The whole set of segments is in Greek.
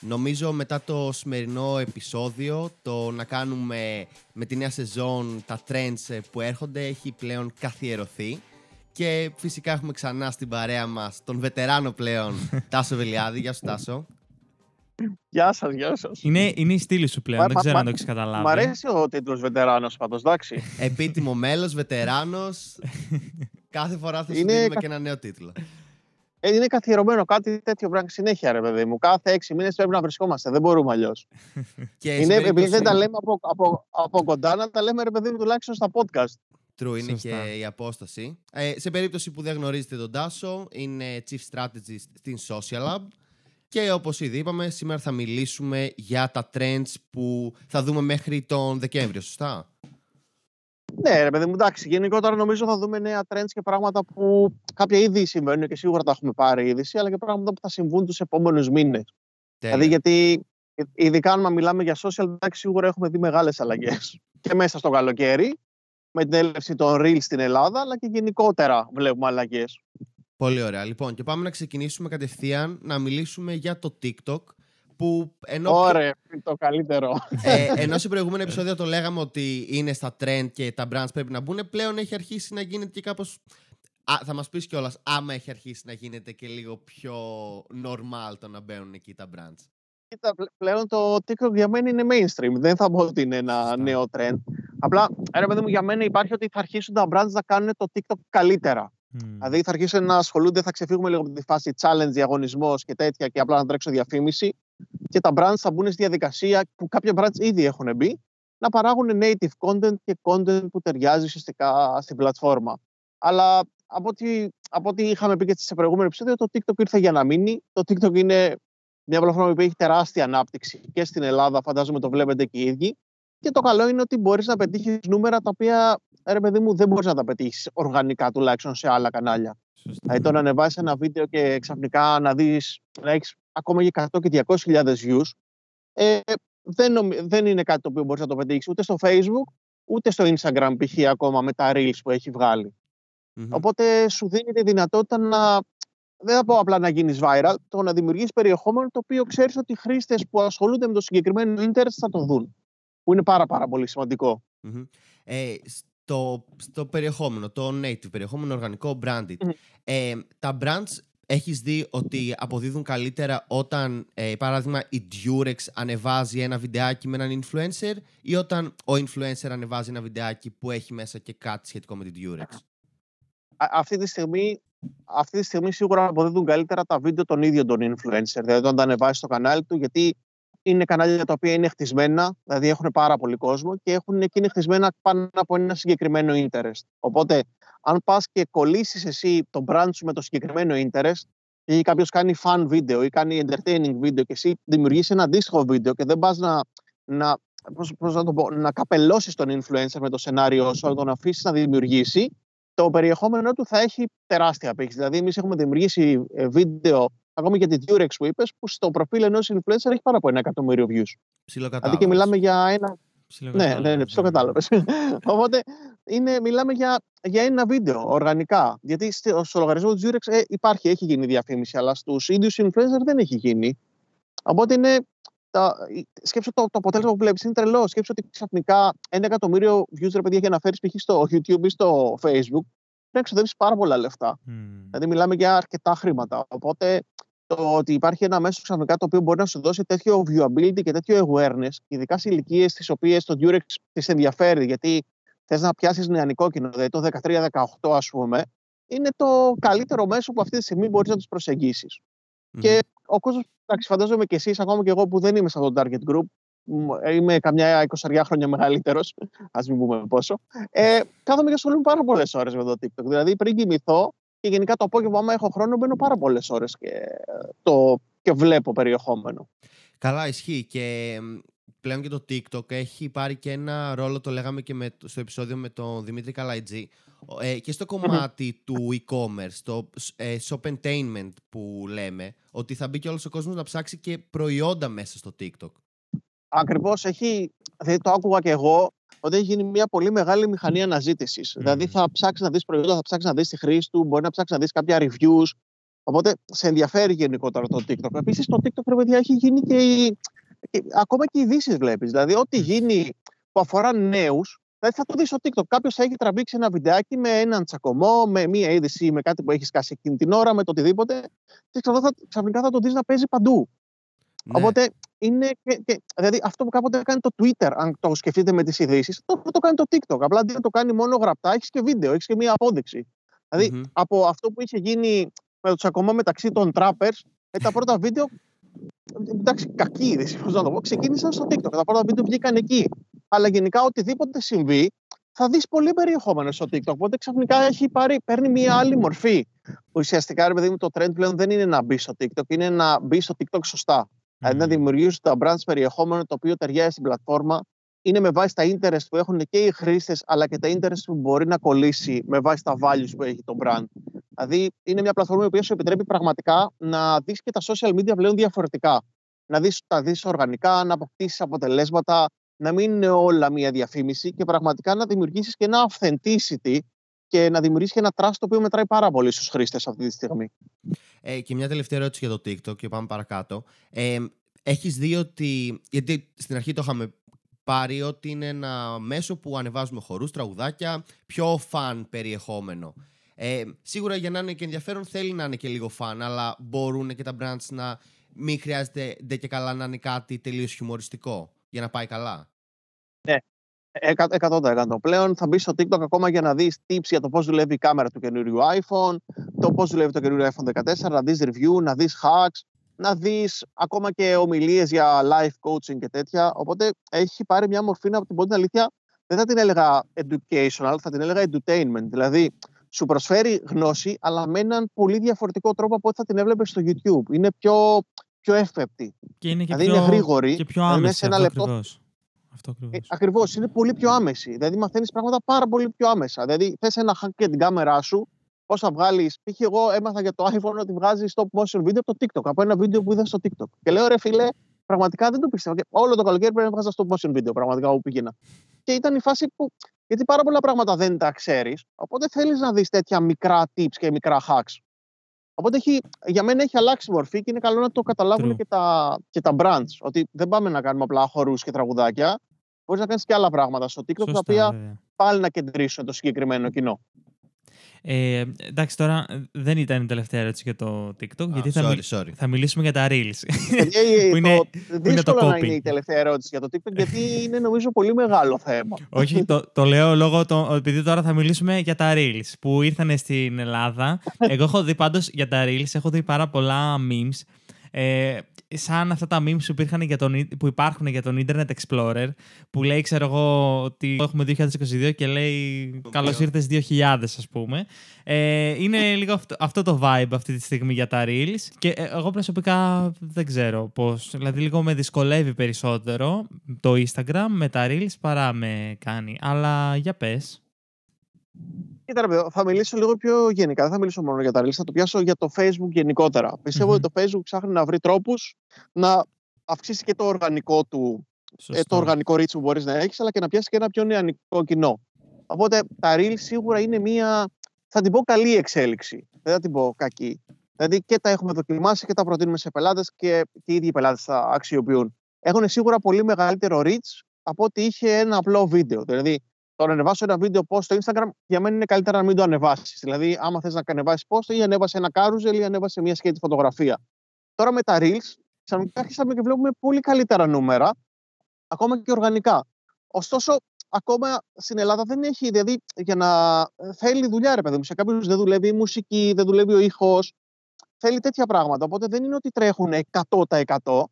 Νομίζω μετά το σημερινό επεισόδιο, το να κάνουμε με τη νέα σεζόν τα trends που έρχονται έχει πλέον καθιερωθεί. Και φυσικά έχουμε ξανά στην παρέα μας τον βετεράνο πλέον Τάσο Βελιάδη. Γεια σου Τάσο. Γεια σας, γεια σας. Είναι, είναι η στήλη σου πλέον, Μα- δεν μα- ξέρω μα- αν το έχεις καταλάβει. Μ' αρέσει ο τίτλος βετεράνος πάντως, εντάξει. Επίτιμο μέλος, βετεράνος. Κάθε φορά θα σου Είναι δίνουμε κα- και ένα νέο τίτλο. Ε, είναι καθιερωμένο κάτι τέτοιο πράγμα συνέχεια, ρε παιδί μου. Κάθε έξι μήνες πρέπει να βρισκόμαστε. Δεν μπορούμε αλλιώς. Και Είναι σε επειδή περίπτωση- δεν τα λέμε από, από, από κοντά, να τα λέμε, ρε παιδί μου, τουλάχιστον στα podcast. True, είναι Σωστά. και η απόσταση. Ε, σε περίπτωση που δεν γνωρίζετε τον Τάσο, είναι Chief Strategist στην Social Lab. Και όπως ήδη είπαμε, σήμερα θα μιλήσουμε για τα trends που θα δούμε μέχρι τον Δεκέμβριο, σωστά; Ναι, ρε παιδί μου, εντάξει. Γενικότερα νομίζω θα δούμε νέα trends και πράγματα που κάποια ήδη συμβαίνουν και σίγουρα τα έχουμε πάρει είδηση, αλλά και πράγματα που θα συμβούν τους επόμενους μήνες. Τέλεια. Δηλαδή, γιατί ε, ειδικά αν μιλάμε για social, εντάξει, σίγουρα έχουμε δει μεγάλες αλλαγές. Και μέσα στο καλοκαίρι, με την έλευση των Reels στην Ελλάδα, αλλά και γενικότερα βλέπουμε αλλαγές. Πολύ ωραία. Λοιπόν, και πάμε να ξεκινήσουμε κατευθείαν να μιλήσουμε για το TikTok. Που ενώ, Ωραία, το καλύτερο. ε, ενώ σε προηγούμενο επεισόδιο το λέγαμε ότι είναι στα trend και τα brands πρέπει να μπουν, πλέον έχει αρχίσει να γίνεται και κάπως... Α, θα μας πεις κιόλας, άμα έχει αρχίσει να γίνεται και λίγο πιο normal το να μπαίνουν εκεί τα brands. Κοίτα, πλε- πλέον το TikTok για μένα είναι mainstream. Δεν θα πω ότι είναι ένα Σωστά. νέο trend. Απλά, ρε παιδί μου, για μένα υπάρχει ότι θα αρχίσουν τα brands να κάνουν το TikTok καλύτερα. Μμμ. Δηλαδή θα αρχίσουν να ασχολούνται, θα ξεφύγουμε λίγο από τη φάση challenge, διαγωνισμός και τέτοια και απλά να τρέξω διαφήμιση. Και τα brands θα μπουν στη διαδικασία που κάποια brands ήδη έχουν μπει να παράγουν native content και content που ταιριάζει ουσιαστικά στην πλατφόρμα. Αλλά από ό,τι, από ό,τι είχαμε πει και σε προηγούμενο επεισόδιο, το TikTok ήρθε για να μείνει. Το TikTok είναι μια πλατφόρμα που έχει τεράστια ανάπτυξη και στην Ελλάδα, φαντάζομαι το βλέπετε και οι ίδιοι. Και το καλό είναι ότι μπορείς να πετύχεις νούμερα τα οποία, ρε παιδί μου, δεν μπορείς να τα πετύχεις οργανικά τουλάχιστον σε άλλα κανάλια. Σωστά. Δηλαδή το να ανεβάσεις ένα βίντεο και ξαφνικά να δεις να έχεις ακόμα και 100 και 200.000 views, ε, δεν, νομι- δεν είναι κάτι το οποίο μπορείς να το πετύχεις ούτε στο Facebook, ούτε στο Instagram π.χ. ακόμα με τα reels που έχει βγάλει. Μμμ. Οπότε σου δίνει τη δυνατότητα να. Δεν θα πω απλά να γίνεις viral, το να δημιουργήσει περιεχόμενο το οποίο ξέρεις ότι οι χρήστες που ασχολούνται με το συγκεκριμένο interest θα το δουν. Που είναι πάρα, πάρα πολύ σημαντικό. Μμμ. Ε, στο, στο περιεχόμενο, το native περιεχόμενο οργανικό branded, Μμμ. ε, τα brands έχεις δει ότι αποδίδουν καλύτερα όταν, ε, παράδειγμα, η Durex ανεβάζει ένα βιντεάκι με έναν influencer ή όταν ο influencer ανεβάζει ένα βιντεάκι που έχει μέσα και κάτι σχετικό με την Durex; Α- αυτή τη στιγμή, αυτή τη στιγμή σίγουρα αποδίδουν καλύτερα τα βίντεο των ίδιων των influencer. Δηλαδή όταν τα ανεβάζεις στο κανάλι του, γιατί είναι κανάλια τα οποία είναι χτισμένα, δηλαδή έχουν πάρα πολύ κόσμο και έχουν και είναι χτισμένα πάνω από ένα συγκεκριμένο interest. Οπότε, αν πας και κολλήσεις εσύ το brand σου με το συγκεκριμένο interest, ή κάποιος κάνει fun βίντεο ή κάνει entertaining βίντεο και εσύ δημιουργήσει ένα αντίστοιχο βίντεο και δεν πας να, να, πώς, πώς να, το πω, να καπελώσεις τον influencer με το σενάριό σου, αλλά τον αφήσεις να δημιουργήσει, το περιεχόμενό του θα έχει τεράστια απήχηση. Δηλαδή, εμείς έχουμε δημιουργήσει ε, βίντεο, ακόμη για την Durex που είπε, που στο προφίλ ενός influencer έχει πάρα από ένα εκατομμύριο views. Δηλαδή και μιλάμε για ένα. Ναι, ναι, ναι, ψηλό κατάλαβε. Οπότε είναι, μιλάμε για, για ένα βίντεο οργανικά. Γιατί στο, στο λογαριασμό του Durex ε, υπάρχει, έχει γίνει διαφήμιση, αλλά στους ίδιους influencer δεν έχει γίνει. Οπότε είναι. Τα, σκέψω το, το αποτέλεσμα που βλέπεις είναι τρελό. Σκέψω ότι ξαφνικά ένα εκατομμύριο views ρε παιδιά για να φέρεις π.χ. στο YouTube ή στο Facebook πρέπει να ξοδέψει πάρα πολλά λεφτά. Μμμ. Δηλαδή, μιλάμε για αρκετά χρήματα. Οπότε, το ότι υπάρχει ένα μέσο ξαφνικά το οποίο μπορεί να σου δώσει τέτοιο viewability και τέτοιο awareness, ειδικά σε ηλικίες τι οποίες το Durex τη ενδιαφέρει, γιατί θες να πιάσεις νεανικό κοινό, δηλαδή το 13-18, ας πούμε, είναι το καλύτερο μέσο που αυτή τη στιγμή μπορείς να τους προσεγγίσεις. Μμμ. Και ο κόσμος, εντάξει, φαντάζομαι και εσείς, ακόμα και εγώ που δεν είμαι σε αυτό το target group, μ, είμαι καμιά 20 χρόνια μεγαλύτερος, ας μην πούμε πόσο. Ε, κάθομαι και ασχολούμαι πάρα πολλές ώρες με το TikTok. Δηλαδή, πριν κοιμηθώ και γενικά το απόγευμα, άμα έχω χρόνο, μπαίνω πάρα πολλές ώρες και, το, και βλέπω περιεχόμενο. Καλά, ισχύει. Και μ, πλέον και το TikTok έχει πάρει και ένα ρόλο, το λέγαμε και με, στο επεισόδιο με τον Δημήτρη Καλαϊτζή, ο- ε, και στο κομμάτι του e-commerce, το ε, shopentainment που λέμε, ότι θα μπει και όλος ο κόσμος να ψάξει και προϊόντα μέσα στο TikTok. Ακριβώς έχει. Δηλαδή, το άκουγα και εγώ ότι έχει γίνει μια πολύ μεγάλη μηχανή αναζήτησης. Δηλαδή, θα ψάξεις να δεις προϊόντα, θα ψάξεις να δεις τη χρήση του, μπορεί να ψάξεις να δεις κάποια reviews. Οπότε σε ενδιαφέρει γενικότερα το TikTok. Επίσης, το TikTok, ρε παιδιά, έχει γίνει και, η... και ακόμα και οι ειδήσεις βλέπεις. Δηλαδή, ό,τι γίνει που αφορά νέους, δηλαδή θα το δεις στο TikTok. Κάποιος θα έχει τραβήξει ένα βιντεάκι με έναν τσακωμό, με μία είδηση ή με κάτι που έχεις σκάσει εκείνη την ώρα, με το οτιδήποτε. Και ξαφνικά θα το δεις να παίζει παντού. Ναι. Οπότε είναι. Και, και, δηλαδή αυτό που κάποτε έκανε το Twitter, αν το σκεφτείτε με τις ειδήσεις, το, το κάνει το TikTok. Απλά αντί να το κάνει μόνο γραπτά, έχεις και βίντεο, έχεις και μία απόδειξη. Δηλαδή από αυτό που είχε γίνει με το τσακωμό μεταξύ των trappers, ε, τα πρώτα βίντεο. Εντάξει, κακή είδηση, πώς να το πω. Ξεκίνησαν στο TikTok. Τα πρώτα βίντεο βγήκαν εκεί. Αλλά γενικά οτιδήποτε συμβεί, θα δεις πολύ περιεχόμενο στο TikTok. Οπότε ξαφνικά έχει πάρει, παίρνει μια άλλη μορφή. Ουσιαστικά, ρε παιδί μου, το trend πλέον δεν είναι να μπει στο TikTok, είναι να μπει στο TikTok σωστά. Δηλαδή να δημιουργήσουν τα brands περιεχόμενο το οποίο ταιριάζει στην πλατφόρμα. Είναι με βάση τα interest που έχουν και οι χρήστες, αλλά και τα interest που μπορεί να κολλήσει με βάση τα values που έχει το brand. Δηλαδή, είναι μια πλατφόρμα που σου επιτρέπει πραγματικά να δεις και τα social media πλέον διαφορετικά. Να δεις τα δεις οργανικά, να αποκτήσεις αποτελέσματα, να μην είναι όλα μια διαφήμιση και πραγματικά να δημιουργήσεις και ένα authenticity και να δημιουργήσεις και ένα trust το οποίο μετράει πάρα πολύ στους χρήστες αυτή τη στιγμή. Ε, και μια τελευταία ερώτηση για το TikTok και πάμε παρακάτω. Ε, έχεις δει ότι, γιατί στην αρχή το είχαμε πάρει ότι είναι ένα μέσο που ανεβάζουμε χορούς, τραγουδάκια, πιο φαν περιεχόμενο. Ε, σίγουρα για να είναι και ενδιαφέρον θέλει να είναι και λίγο φαν, αλλά μπορούν και τα brands να μην χρειάζεται ντε και καλά να είναι κάτι τελείως χιουμοριστικό για να πάει καλά; Ναι, 100%. Πλέον θα μπεις στο TikTok ακόμα για να δεις tips για το πώς δουλεύει η κάμερα του καινούριου iPhone, το πώς δουλεύει το καινούριο iPhone 14, να δεις review, να δεις hacks, να δεις ακόμα και ομιλίες για life coaching και τέτοια. Οπότε έχει πάρει μια μορφή από την πρώτη αλήθεια, δεν θα την έλεγα educational, θα την έλεγα entertainment. Δηλαδή, σου προσφέρει γνώση, αλλά με έναν πολύ διαφορετικό τρόπο από ό,τι θα την έβλεπες στο YouTube. Είναι πιο, πιο εύπεπτη. Και είναι και δηλαδή πιο, είναι γρήγορη. Και πιο άμεση. Σε ένα λεπτό. Ακριβώς. Αυτό ακριβώς. Ε, είναι πολύ πιο άμεση. Δηλαδή, μαθαίνεις πράγματα πάρα πολύ πιο άμεσα. Δηλαδή, θες ένα hack για την κάμερά σου, πώς θα βγάλεις. Π.χ. εγώ έμαθα για το iPhone ότι βγάζεις stop motion video από το TikTok, από ένα βίντεο που είδα στο TikTok. Και λέω, ρε φίλε, πραγματικά δεν το πίστευα. Και όλο το καλοκαίρι πρέπει να βγάζα stop motion video, πραγματικά όπου πήγαινα. Και ήταν η φάση που γιατί πάρα πολλά πράγματα δεν τα ξέρεις. Οπότε θέλεις να δεις τέτοια μικρά tips και μικρά hacks. Οπότε έχει, για μένα έχει αλλάξει μορφή και είναι καλό να το καταλάβουν και τα, και τα brands. Ότι δεν πάμε να κάνουμε απλά χορούς και τραγουδάκια. Μπορείς να κάνεις και άλλα πράγματα στο TikTok τα οποία πάλι να κεντρήσουν το συγκεκριμένο κοινό. Ε, εντάξει, τώρα δεν ήταν η τελευταία ερώτηση για το TikTok, γιατί θα, sorry, θα μιλήσουμε για τα Reels. που είναι, το, που είναι το να είναι η τελευταία ερώτηση για το TikTok, γιατί είναι νομίζω πολύ μεγάλο θέμα. Όχι, το, το λέω λόγω το, επειδή τώρα θα μιλήσουμε για τα Reels που ήρθαν στην Ελλάδα. Εγώ έχω δει πάντως για τα Reels, έχω δει πάρα πολλά memes ε, σαν αυτά τα memes που, υπήρχαν για τον, που υπάρχουν για τον Internet Explorer που λέει ξέρω εγώ ότι έχουμε 2022 και λέει καλώς ήρθες 2000 ας πούμε. Ε, είναι λίγο αυτό, αυτό, το vibe αυτή τη στιγμή για τα Reels. Και ε, εγώ προσωπικά δεν ξέρω πώς δηλαδή λίγο με δυσκολεύει περισσότερο το Instagram με τα Reels παρά με κάνει. Αλλά για πες Κοίτα, θα μιλήσω λίγο πιο γενικά. Δεν θα μιλήσω μόνο για τα Reels, θα το πιάσω για το Facebook γενικότερα. Πιστεύω ότι το Facebook ψάχνει να βρει τρόπους να αυξήσει και το οργανικό του, ε, το οργανικό reach που μπορείς να έχεις, αλλά και να πιάσει και ένα πιο νεανικό κοινό. Οπότε τα Reels σίγουρα είναι μία, θα την πω καλή εξέλιξη. Δεν θα την πω κακή. Δηλαδή και τα έχουμε δοκιμάσει και τα προτείνουμε σε πελάτες και, και οι ίδιοι πελάτες τα αξιοποιούν. Έχουν σίγουρα πολύ μεγαλύτερο reach από ότι είχε ένα απλό βίντεο. Δηλαδή, το να ανεβάσω ένα βίντεο post στο Instagram, για μένα είναι καλύτερα να μην το ανεβάσεις. Δηλαδή, άμα θες να ανεβάσεις post, ή ανέβασε ένα carousel ή ανέβασε μια σχέτη φωτογραφία. Τώρα με τα Reels, ξαφνικά αρχίσαμε και βλέπουμε πολύ καλύτερα νούμερα, ακόμα και οργανικά. Ωστόσο, ακόμα στην Ελλάδα δεν έχει, δηλαδή, για να θέλει δουλειά, ρε παιδί μου. Σε κάποιους δεν δουλεύει η μουσική, δεν δουλεύει ο ήχος. Θέλει τέτοια πράγματα. Οπότε δεν είναι ότι τρέχουν 100%.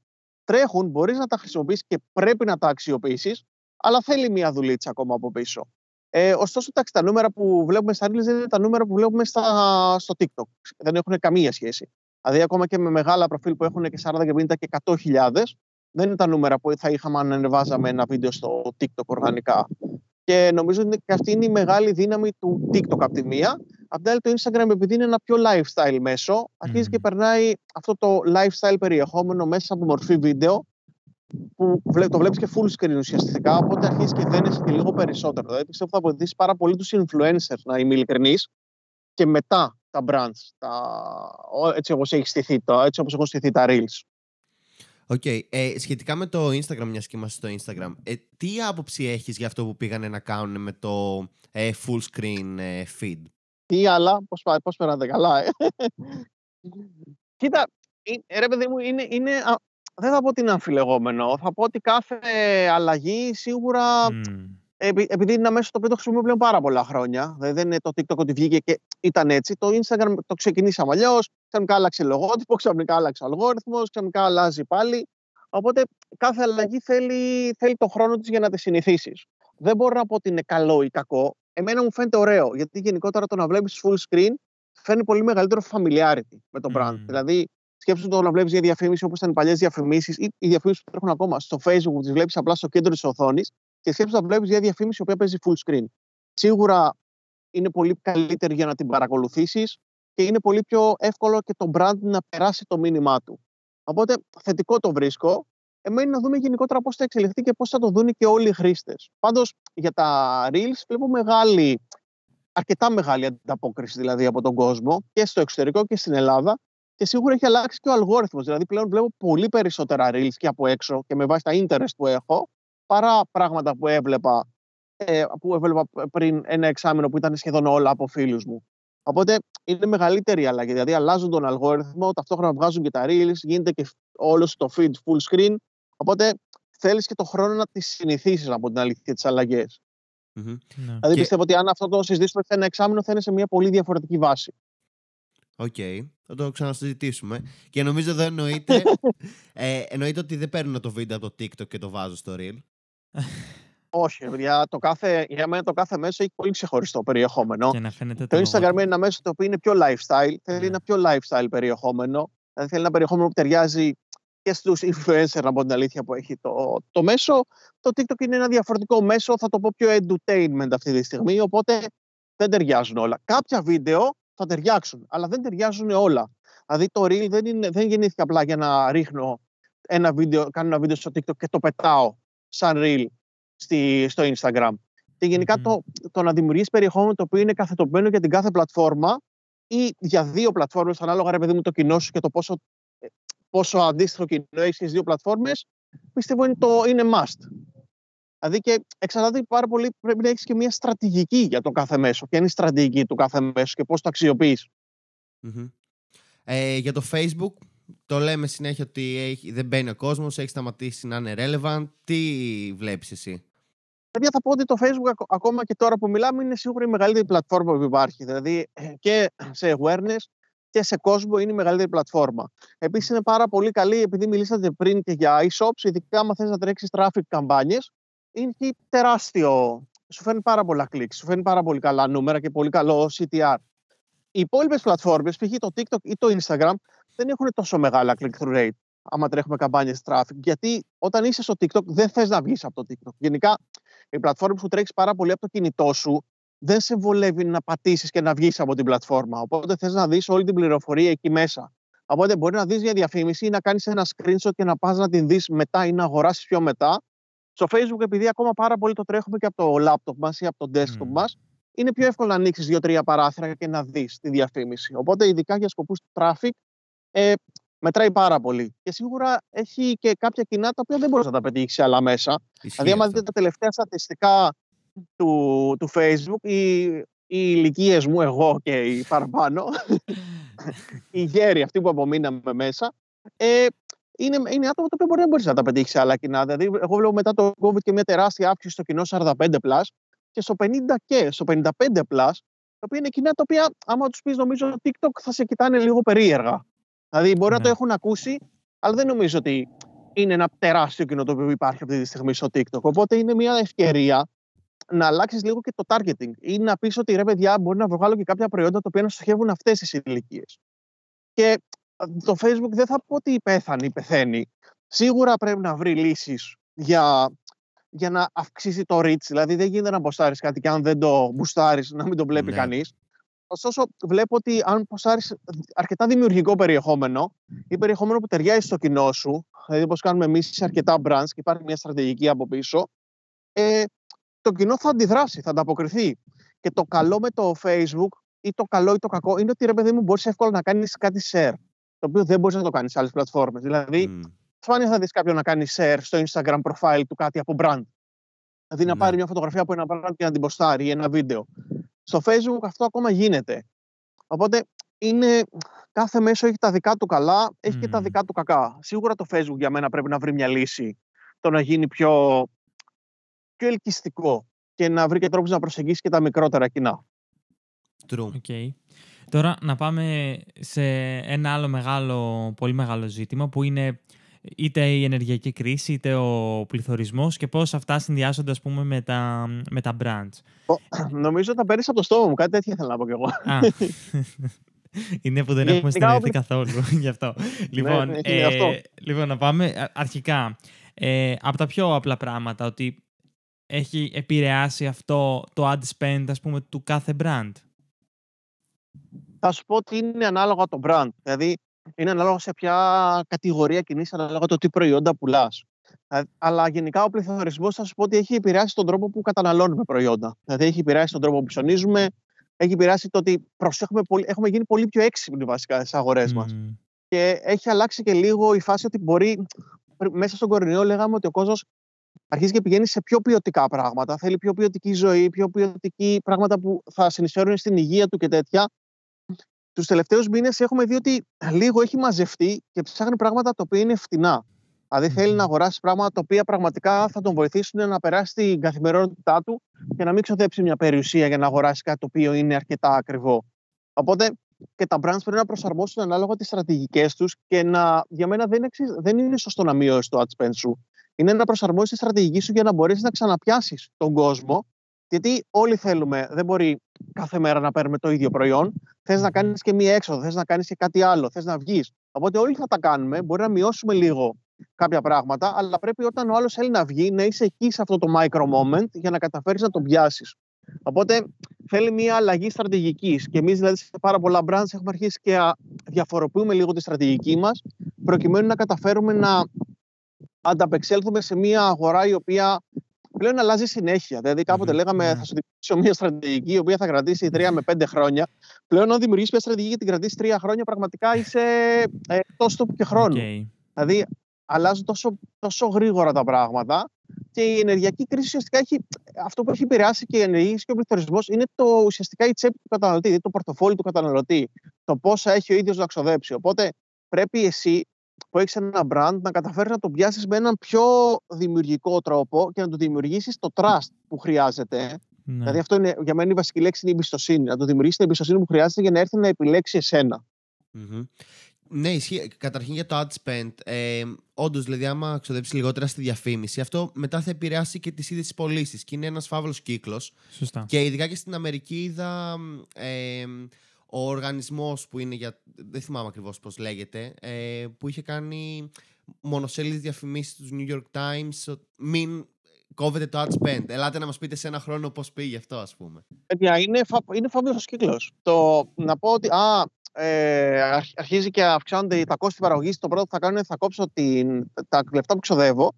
Τρέχουν, μπορείς να τα χρησιμοποιήσεις και πρέπει να τα αξιοποιήσεις, αλλά θέλει μια δουλίτσα ακόμα από πίσω. Ε, ωστόσο, τάξη, τα νούμερα που βλέπουμε στα Reels δεν είναι τα νούμερα που βλέπουμε στα, στο TikTok. Δεν έχουν καμία σχέση. Δηλαδή, ακόμα και με μεγάλα προφίλ που έχουν και 40 και 50 και 100.000, δεν είναι τα νούμερα που θα είχαμε αν ανεβάζαμε ένα βίντεο στο TikTok οργανικά. Και νομίζω ότι αυτή είναι η μεγάλη δύναμη του TikTok από τη μία. Απ' την άλλη, το Instagram, επειδή είναι ένα πιο lifestyle μέσο, αρχίζει και περνάει αυτό το lifestyle περιεχόμενο μέσα από μορφή βίντεο που το βλέπεις και full screen ουσιαστικά, οπότε αρχίζεις και δένεσαι και λίγο περισσότερο. Δηλαδή πιστεύω θα βοηθήσει πάρα πολύ τους influencers, να είμαι ειλικρινής, και μετά τα brands, τα, έτσι όπως, έχει στηθεί, το, έτσι όπως έχουν στηθεί τα reels. OK. Okay. Ε, σχετικά με το Instagram, μιας και είμαστε στο Instagram, ε, τι άποψη έχεις για αυτό που πήγανε να κάνουν με το ε, full screen ε, feed; Τι άλλα, πώς, πώς περάτε καλά, ε. Κοίτα, ρε παιδί μου, είναι, είναι, δεν θα πω ότι είναι αμφιλεγόμενο. Θα πω ότι κάθε αλλαγή σίγουρα επειδή είναι ένα μέσο το οποίο το χρησιμοποιούμε πλέον πάρα πολλά χρόνια. δεν είναι το TikTok ότι βγήκε και ήταν έτσι. Το Instagram το ξεκινήσαμε αλλιώς. Ξαφνικά άλλαξε λογότυπο, ξαφνικά άλλαξε αλγόριθμος, ξαφνικά αλλάζει πάλι. Οπότε κάθε αλλαγή θέλει, θέλει το χρόνο της για να τη συνηθίσεις. Δεν μπορώ να πω ότι είναι καλό ή κακό. Εμένα μου φαίνεται ωραίο, γιατί γενικότερα το να βλέπεις full screen φέρνει πολύ μεγαλύτερο familiarity με το brand. Δηλαδή, σκέψου το να βλέπεις μια διαφήμιση όπως ήταν οι παλιές διαφημίσεις ή οι διαφημίσεις που τρέχουν ακόμα στο Facebook που τις βλέπεις απλά στο κέντρο της οθόνης και σκέψου να βλέπεις μια διαφήμιση που παίζει full screen. Σίγουρα είναι πολύ καλύτερη για να την παρακολουθήσεις και είναι πολύ πιο εύκολο και το brand να περάσει το μήνυμά του. Οπότε θετικό το βρίσκω. Εμένει να δούμε γενικότερα πώς θα εξελιχθεί και πώς θα το δουν και όλοι οι χρήστες. Πάντως για τα Reels βλέπω μεγάλη, αρκετά μεγάλη ανταπόκριση δηλαδή από τον κόσμο και στο εξωτερικό και στην Ελλάδα. Και σίγουρα έχει αλλάξει και ο αλγόριθμος. Δηλαδή πλέον βλέπω πολύ περισσότερα Reels και από έξω και με βάση τα interest που έχω παρά πράγματα που έβλεπα, ε, που έβλεπα πριν ένα εξάμηνο που ήταν σχεδόν όλα από φίλους μου. Οπότε είναι μεγαλύτερη η αλλαγή. Δηλαδή αλλάζουν τον αλγόριθμο, ταυτόχρονα βγάζουν και τα reels, γίνεται και όλο το feed full screen. Οπότε θέλεις και το χρόνο να τις συνηθίσεις από την αλήθεια τις αλλαγές. Mm-hmm. Δηλαδή και... πιστεύω ότι αν αυτό το συζητήσουμε σε ένα εξάμηνο θα είναι σε μια πολύ διαφορετική βάση. OK. Okay. Θα το ξανασυζητήσουμε. Και νομίζω εδώ εννοείται, ε, εννοείται ότι δεν παίρνουν το βίντεο από το TikTok και το βάζω στο Reel. Όχι, για, το κάθε, για μένα το κάθε μέσο έχει πολύ ξεχωριστό περιεχόμενο. Και να το, το Instagram είναι ένα μέσο το οποίο είναι πιο lifestyle, θέλει ναι. ένα πιο lifestyle περιεχόμενο. Δηλαδή θέλει ένα περιεχόμενο που ταιριάζει και στους influencer, από την αλήθεια που έχει το, το μέσο. Το TikTok είναι ένα διαφορετικό μέσο, θα το πω πιο entertainment αυτή τη στιγμή, οπότε δεν ταιριάζουν όλα. Κάποια βίντεο θα ταιριάξουν, αλλά δεν ταιριάζουν όλα. Δηλαδή το Reel δεν, είναι, δεν γεννήθηκε απλά για να ρίχνω ένα βίντεο, κάνω ένα βίντεο στο TikTok και το πετάω σαν Reel στη, στο Instagram. Και γενικα το, το να δημιουργήσει περιεχόμενο το οποίο είναι καθετοποιημένο για την κάθε πλατφόρμα ή για δύο πλατφόρμες, ανάλογα ρε παιδί μου το κοινό σου και το πόσο, ε, πόσο αντίστοιχο κοινό έχεις στις δύο πλατφόρμες, πιστεύω είναι, το, είναι must. Δηλαδή και εξαρτάται πάρα πολύ, πρέπει να έχεις και μια στρατηγική για το κάθε μέσο. Ποια είναι η στρατηγική του κάθε μέσου και πώς το αξιοποιείς. Ε, για το Facebook, το λέμε συνέχεια ότι έχει, δεν μπαίνει ο κόσμος, έχει σταματήσει να είναι relevant. Τι βλέπεις εσύ; Παιδιά, θα πω ότι το Facebook ακόμα και τώρα που μιλάμε είναι σίγουρα η μεγαλύτερη πλατφόρμα που υπάρχει. Δηλαδή ε, και σε awareness και σε κόσμο είναι η μεγαλύτερη πλατφόρμα. Επίσης είναι πάρα πολύ καλή, επειδή μιλήσατε πριν και για e-shops, ειδικά αν θες να τρέξεις traffic καμπάνιες, είναι τεράστιο. Σου φέρνει πάρα πολλά κλικ, σου φέρνει πάρα πολύ καλά νούμερα και πολύ καλό CTR. Οι υπόλοιπες πλατφόρμες, π.χ. το TikTok ή το Instagram, δεν έχουν τόσο μεγάλα click-through rate άμα τρέχουμε καμπάνιες traffic. Γιατί όταν είσαι στο TikTok, δεν θες να βγεις από το TikTok. Γενικά, οι πλατφόρμε που τρέχεις πάρα πολύ από το κινητό σου, δεν σε βολεύει να πατήσεις και να βγεις από την πλατφόρμα. Οπότε θες να δεις όλη την πληροφορία εκεί μέσα. Οπότε μπορεί να δεις μια διαφήμιση ή να κάνεις ένα screenshot και να πας να την δεις μετά ή να αγοράσεις πιο μετά στο Facebook, επειδή ακόμα πάρα πολύ το τρέχουμε και από το laptop μας ή από το desktop mm. μας, είναι πιο εύκολο να ανοίξεις δύο-τρία παράθυρα και να δεις τη διαφήμιση. Οπότε, ειδικά για σκοπούς traffic, ε, μετράει πάρα πολύ. Και σίγουρα έχει και κάποια κοινά τα οποία δεν μπορείς να τα πετύχεις σε άλλα μέσα. δηλαδή, άμα δείτε τα τελευταία στατιστικά του, του Facebook, οι, οι ηλικίες μου, εγώ και οι παραπάνω, οι γέροι αυτοί που απομείναμε μέσα, ε, είναι, είναι άτομα τα οποία μπορεί να μπορείς να τα πετύχεις σε άλλα κοινά. Δηλαδή, εγώ βλέπω μετά το COVID και μια τεράστια αύξηση στο κοινό 45 plus και στο 50 και στο 55 plus, τα οποία είναι κοινά τα οποία, άμα τους πεις, νομίζω ότι TikTok θα σε κοιτάνε λίγο περίεργα. Δηλαδή, μπορεί να το ναι. έχουν ακούσει, αλλά δεν νομίζω ότι είναι ένα τεράστιο κοινό το οποίο υπάρχει αυτή τη στιγμή στο TikTok. Οπότε είναι μια ευκαιρία να αλλάξεις λίγο και το targeting ή να πεις ότι ρε παιδιά, μπορεί να βγάλω και κάποια προϊόντα τα οποία να στοχεύουν αυτές τις ηλικίες. Και το Facebook δεν θα πω ότι πέθανε ή πεθαίνει. Σίγουρα πρέπει να βρει λύσεις για, για να αυξήσει το reach. Δηλαδή δεν γίνεται να μποστάρεις κάτι και αν δεν το μπουστάρεις να μην το βλέπει ναι. κανείς. Ωστόσο, βλέπω ότι αν ποστάρεις αρκετά δημιουργικό περιεχόμενο ή περιεχόμενο που ταιριάζει στο κοινό σου, δηλαδή όπως κάνουμε εμείς σε αρκετά brands και υπάρχει μια στρατηγική από πίσω, ε, το κοινό θα αντιδράσει, θα ανταποκριθεί. Και το καλό με το Facebook ή το καλό ή το κακό είναι ότι ρε παιδί μου μπορείς εύκολα να κάνεις κάτι share. Το οποίο δεν μπορείς να το κάνεις σε άλλες πλατφόρμες. Δηλαδή, Μμ. σπάνια θα δεις κάποιον να κάνει share στο Instagram profile του κάτι από brand. Δηλαδή να Ναι. πάρει μια φωτογραφία από ένα brand και να την ποστάρει ή ένα βίντεο. Στο Facebook αυτό ακόμα γίνεται. Οπότε είναι, κάθε μέσο έχει τα δικά του καλά, έχει και τα Μμμ. δικά του κακά. Σίγουρα το Facebook για μένα πρέπει να βρει μια λύση το να γίνει πιο, πιο ελκυστικό και να βρει και τρόπους να προσεγγίσει και τα μικρότερα κοινά. True. OK. Τώρα να πάμε σε ένα άλλο μεγάλο, πολύ μεγάλο ζήτημα που είναι είτε η ενεργειακή κρίση είτε ο πληθωρισμός και πώς αυτά συνδυάζονται ας πούμε με τα, με τα brands. Νομίζω ότι τα παίρνεις από το στόμα μου, κάτι τέτοιο ήθελα να πω κι εγώ. Α, είναι που δεν έχουμε Γενικά, συνεννοηθεί ο- καθόλου γι' αυτό. Λοιπόν, ναι, είναι αυτό. λοιπόν, να πάμε α- αρχικά. Ε, από τα πιο απλά πράγματα, ότι έχει επηρεάσει αυτό το ad spend, ας πούμε, του κάθε brand. Θα σου πω ότι είναι ανάλογα το brand. Δηλαδή, είναι ανάλογα σε ποια κατηγορία κινείσαι, ανάλογα το τι προϊόντα πουλάς. Αλλά γενικά ο πληθωρισμός θα σου πω ότι έχει επηρεάσει τον τρόπο που καταναλώνουμε προϊόντα. Δηλαδή, έχει επηρεάσει τον τρόπο που ψωνίζουμε, έχει επηρεάσει το ότι προσέχουμε πολύ, έχουμε γίνει πολύ πιο έξυπνοι βασικά στις αγορές μας. Μμμ. Και έχει αλλάξει και λίγο η φάση ότι μπορεί. Μέσα στον κορονοϊό λέγαμε ότι ο κόσμος αρχίζει και πηγαίνει σε πιο ποιοτικά πράγματα. Θέλει πιο ποιοτική ζωή, πιο ποιοτική πράγματα που θα συνεισφέρουν στην υγεία του και τέτοια. Τους τελευταίους μήνες έχουμε δει ότι λίγο έχει μαζευτεί και ψάχνει πράγματα τα οποία είναι φτηνά. Δηλαδή θέλει Μμμ. να αγοράσει πράγματα τα οποία πραγματικά θα τον βοηθήσουν να περάσει την καθημερινότητά του και να μην ξοδέψει μια περιουσία για να αγοράσει κάτι το οποίο είναι αρκετά ακριβό. Οπότε και τα brands πρέπει να προσαρμόσουν ανάλογα τις στρατηγικές τους και να, για μένα δεν, εξι- δεν είναι σωστό να μειώσεις το ad spend σου. Είναι να προσαρμόσεις τη στρατηγική σου για να μπορέσεις να ξαναπιάσεις τον κόσμο. Γιατί όλοι θέλουμε, δεν μπορεί κάθε μέρα να παίρνουμε το ίδιο προϊόν. Θες να Μμμ. κάνεις και μία έξοδο, θες να κάνεις και κάτι άλλο, θες να βγεις. Οπότε όλοι θα τα κάνουμε. Μπορεί να μειώσουμε λίγο κάποια πράγματα, αλλά πρέπει όταν ο άλλος θέλει να βγει να είσαι εκεί σε αυτό το micro moment για να καταφέρεις να τον πιάσεις. Οπότε θέλει μια αλλαγή στρατηγικής. Και εμείς, δηλαδή, σε πάρα πολλά brands έχουμε αρχίσει και α, διαφοροποιούμε λίγο τη στρατηγική μας, προκειμένου να καταφέρουμε να ανταπεξέλθουμε σε μια αγορά η οποία πλέον αλλάζει συνέχεια. Δηλαδή, κάποτε Μμμ, λέγαμε ναι. θα σου δημιουργήσω μια στρατηγική η οποία θα κρατήσει τρία με πέντε χρόνια. Πλέον, αν δημιουργήσεις μια στρατηγική και την κρατήσεις τρία χρόνια, πραγματικά είσαι ε, εκτός τόπου και χρόνου. Οκ. Δηλαδή, αλλάζουν τόσο, τόσο γρήγορα τα πράγματα και η ενεργειακή κρίση ουσιαστικά έχει. Αυτό που έχει επηρεάσει και η ενεργειακή και ο πληθωρισμός είναι το, ουσιαστικά η τσέπη του καταναλωτή, δηλαδή το πορτοφόλι του καταναλωτή. Το πόσα έχει ο ίδιος να ξοδέψει. Οπότε πρέπει εσύ που έχεις ένα brand να καταφέρεις να το πιάσεις με έναν πιο δημιουργικό τρόπο και να του δημιουργήσεις το trust που χρειάζεται. Ναι. Δηλαδή, αυτό είναι για μένα η βασική λέξη είναι η εμπιστοσύνη. Να του δημιουργήσεις την εμπιστοσύνη που χρειάζεται για να έρθει να επιλέξει εσένα. Μμμ. Ναι, ισχύει. Καταρχήν για το ad spend. Ε, Όντως, δηλαδή, άμα ξοδέψεις λιγότερα στη διαφήμιση, αυτό μετά θα επηρεάσει και τις ίδιε τι πωλήσει. Και είναι ένας φαύλος κύκλος. Σωστά. Και ειδικά και στην Αμερική είδα ε, ο οργανισμός που είναι για. Δεν θυμάμαι ακριβώς πώς λέγεται. Ε, που είχε κάνει μονοσέλιδες διαφημίσεις στους New York Times. ο- Μην κόβετε το ad spend. Ελάτε να μας πείτε σε ένα χρόνο πώς πήγε αυτό, ας πούμε. Παιδιά, είναι, φα... είναι φαύλος κύκλος. Το να πω ότι α, ε, αρχ- αρχίζει και αυξάνονται τα κόστη παραγωγής, το πρώτο που θα κάνω είναι θα κόψω την, τα λεφτά που ξοδεύω.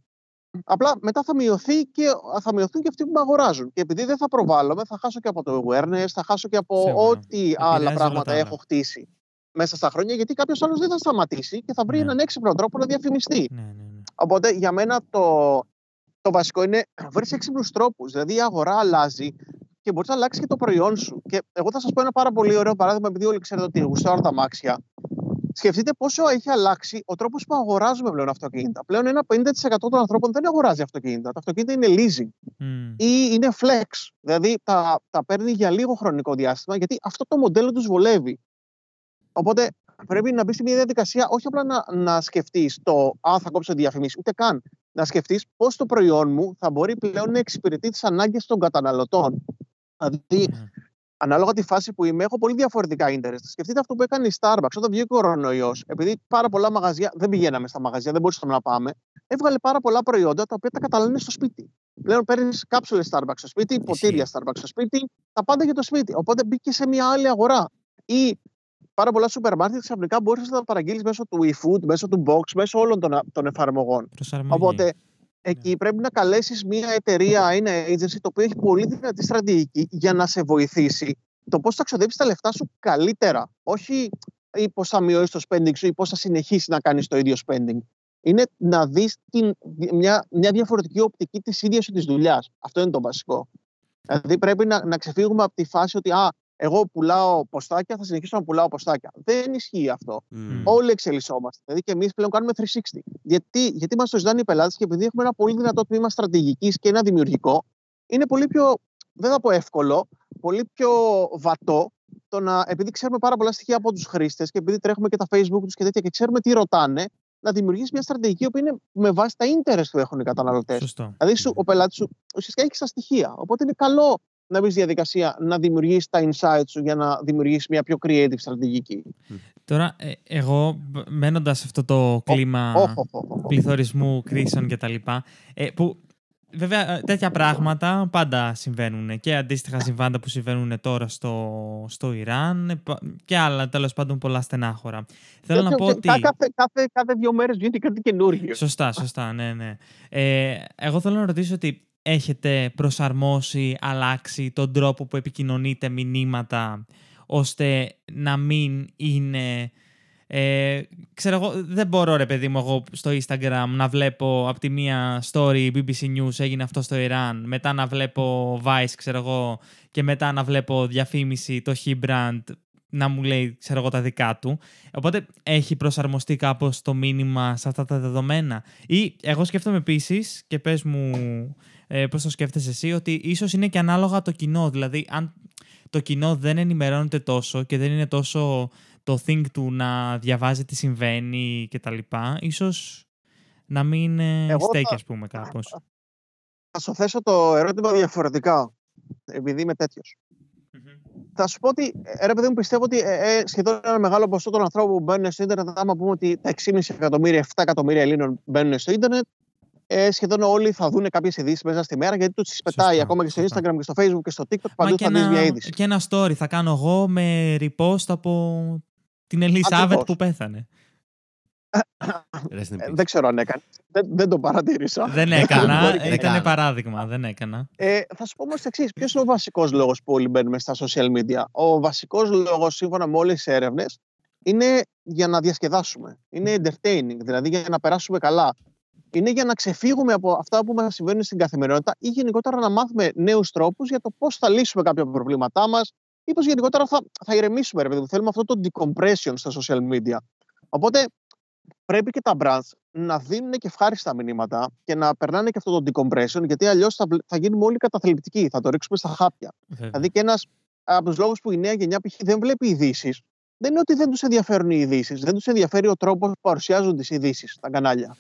Απλά μετά θα, μειωθεί και, θα μειωθούν και αυτοί που με αγοράζουν. Και επειδή δεν θα προβάλλομαι, θα χάσω και από το awareness, θα χάσω και από Σίγουρα. ό,τι άλλα όλα πράγματα τα άλλα. έχω χτίσει μέσα στα χρόνια, γιατί κάποιος άλλος δεν θα σταματήσει και θα βρει Ναι. έναν έξυπνο τρόπο να διαφημιστεί. Ναι, ναι, ναι. Οπότε για μένα το, το βασικό είναι βρεις έξυπνους τρόπους. Δηλαδή η αγορά αλλάζει και μπορείς να αλλάξεις και το προϊόν σου. Και εγώ θα σας πω ένα πάρα πολύ ωραίο παράδειγμα, επειδή όλοι ξέρετε ότι γουστάρω τα μάξια. Σκεφτείτε πόσο έχει αλλάξει ο τρόπος που αγοράζουμε πλέον αυτοκίνητα. Πλέον ένα 50% των ανθρώπων δεν αγοράζει αυτοκίνητα. Τα αυτοκίνητα είναι leasing Μμ. ή είναι flex. Δηλαδή τα, τα παίρνει για λίγο χρονικό διάστημα, γιατί αυτό το μοντέλο τους βολεύει. Οπότε πρέπει να μπεις σε μια διαδικασία όχι απλά να, να σκεφτείς το Α, θα κόψω διαφημίσεις, ούτε καν. Να σκεφτείς πώς το προϊόν μου θα μπορεί πλέον να εξυπηρετεί τις ανάγκες των καταναλωτών. Δηλαδή, Ναι. Ανάλογα τη φάση που είμαι, έχω πολύ διαφορετικά interest. Σκεφτείτε αυτό που έκανε η Starbucks όταν βγήκε ο κορονοϊός. Επειδή πάρα πολλά μαγαζιά, δεν πηγαίναμε στα μαγαζιά, δεν μπορούσαμε να πάμε, έβγαλε πάρα πολλά προϊόντα τα οποία τα καταναλώνει στο σπίτι. Πλέον παίρνεις κάψουλες Starbucks στο σπίτι, ποτήρια Starbucks στο σπίτι, τα πάντα για το σπίτι. Οπότε μπήκε σε μια άλλη αγορά. Ή πάρα πολλά σούπερ μάρκετ ξαφνικά μπορεί να τα παραγγείλεις μέσω του eFood, μέσω του Box, μέσω όλων των, των εφαρμογών. Προσαρμογή. Οπότε εκεί πρέπει να καλέσεις μια εταιρεία ή ένα agency το οποίο έχει πολύ δυνατή στρατηγική για να σε βοηθήσει το πώς θα ξοδέψεις τα λεφτά σου καλύτερα. Όχι ή πώς θα μειώσεις το spending σου ή πώς θα συνεχίσεις να κάνεις το ίδιο spending. Είναι να δεις μια, μια διαφορετική οπτική της ίδιας σου της δουλειάς. Αυτό είναι το βασικό. Δηλαδή πρέπει να, να ξεφύγουμε από τη φάση ότι α, εγώ πουλάω ποστάκια, θα συνεχίσω να πουλάω ποστάκια. Δεν ισχύει αυτό. Mm. Όλοι εξελισσόμαστε. Δηλαδή και εμείς πλέον κάνουμε 360. Γιατί, γιατί μας το ζητάνε οι πελάτες και επειδή έχουμε ένα πολύ δυνατό τμήμα στρατηγικής και ένα δημιουργικό, είναι πολύ πιο, δεν θα πω εύκολο, πολύ πιο βατό το να, επειδή ξέρουμε πάρα πολλά στοιχεία από τους χρήστες και επειδή τρέχουμε και τα Facebook τους και τέτοια και ξέρουμε τι ρωτάνε, να δημιουργήσεις μια στρατηγική που είναι με βάση τα interest που έχουν οι καταναλωτές. Δηλαδή, σου, ο πελάτης σου ουσιαστικά έχει στα στοιχεία. Οπότε είναι καλό να μπει στη διαδικασία να δημιουργήσει τα insights σου για να δημιουργήσεις μια πιο creative στρατηγική. Τώρα, ε, εγώ μένοντας σε αυτό το κλίμα πληθωρισμού, κρίσεων κτλ. Ε, που Βέβαια, ε, τέτοια πράγματα πάντα συμβαίνουν και αντίστοιχα συμβάντα που συμβαίνουν τώρα στο, στο Ιράν ε, και άλλα τέλος πάντων πολλά στενάχωρα. Θέλω να πω ότι. Κάθε, κάθε, κάθε δύο μέρες γίνεται κάτι καινούργιο. Σωστά, σωστά, ναι, ναι. Ε, εγώ θέλω να ρωτήσω ότι έχετε προσαρμόσει, αλλάξει τον τρόπο που επικοινωνείτε μηνύματα ώστε να μην είναι ε, ξέρω εγώ, δεν μπορώ ρε παιδί μου εγώ στο Instagram να βλέπω από τη μία story BBC News έγινε αυτό στο Ιράν, μετά να βλέπω Vice ξέρω εγώ και μετά να βλέπω διαφήμιση το He Brand να μου λέει ξέρω εγώ τα δικά του. Οπότε έχει προσαρμοστεί κάπως το μήνυμα σε αυτά τα δεδομένα; Ή εγώ σκέφτομαι επίσης και πες μου ε, πώς το σκέφτεσαι εσύ ότι ίσως είναι και ανάλογα το κοινό. Δηλαδή αν το κοινό δεν ενημερώνεται τόσο και δεν είναι τόσο το think του να διαβάζει τι συμβαίνει και τα λοιπά, ίσως να μην Εγώ στέκει, θα... ας πούμε, κάπως. Θα σου θέσω το ερώτημα διαφορετικά, επειδή είμαι Θα σου πω ότι, ε, ρε παιδί μου, πιστεύω ότι ε, ε, σχεδόν ένα μεγάλο ποσό των ανθρώπων που μπαίνουν στο ίντερνετ, άμα πούμε ότι τα 6,5 εκατομμύρια, 7 εκατομμύρια Ελλήνων μπαίνουν στο ίντερνετ, ε, σχεδόν όλοι θα δουν κάποιες ειδήσεις μέσα στη μέρα γιατί τους τις πετάει ακόμα και στο Instagram και στο Facebook και στο TikTok. Παντού θα δεις μια είδηση. Και ένα story θα κάνω εγώ με repost από την Ελισάβετ που πέθανε. Ε, δεν ξέρω αν έκανε. Δεν, δεν το παρατήρησα. Δεν έκανα. Ήταν παράδειγμα. Δεν έκανα. Ε, θα σου πω όμως το εξής. Ποιος είναι ο βασικός λόγος που όλοι μπαίνουμε στα social media; Ο βασικός λόγος, σύμφωνα με όλες τις έρευνες, είναι για να διασκεδάσουμε. Είναι entertaining, δηλαδή για να περάσουμε καλά. Είναι για να ξεφύγουμε από αυτά που μας συμβαίνουν στην καθημερινότητα ή γενικότερα να μάθουμε νέους τρόπους για το πώς θα λύσουμε κάποια προβλήματά μας, ή πω γενικότερα θα, θα ηρεμήσουμε, ρε παιδί μου. Θέλουμε αυτό το decompression στα social media. Οπότε πρέπει και τα brands να δίνουν και ευχάριστα μηνύματα και να περνάνε και αυτό το decompression, γιατί αλλιώς θα, θα γίνουμε όλοι καταθλιπτικοί, θα το ρίξουμε στα χάπια. Δηλαδή και ένας από τους λόγους που η νέα γενιά π.χ. δεν βλέπει ειδήσεις, δεν είναι ότι δεν τους ενδιαφέρουν οι ειδήσεις, δεν τους ενδιαφέρει ο τρόπος που παρουσιάζουν τις ειδήσεις στα κανάλια.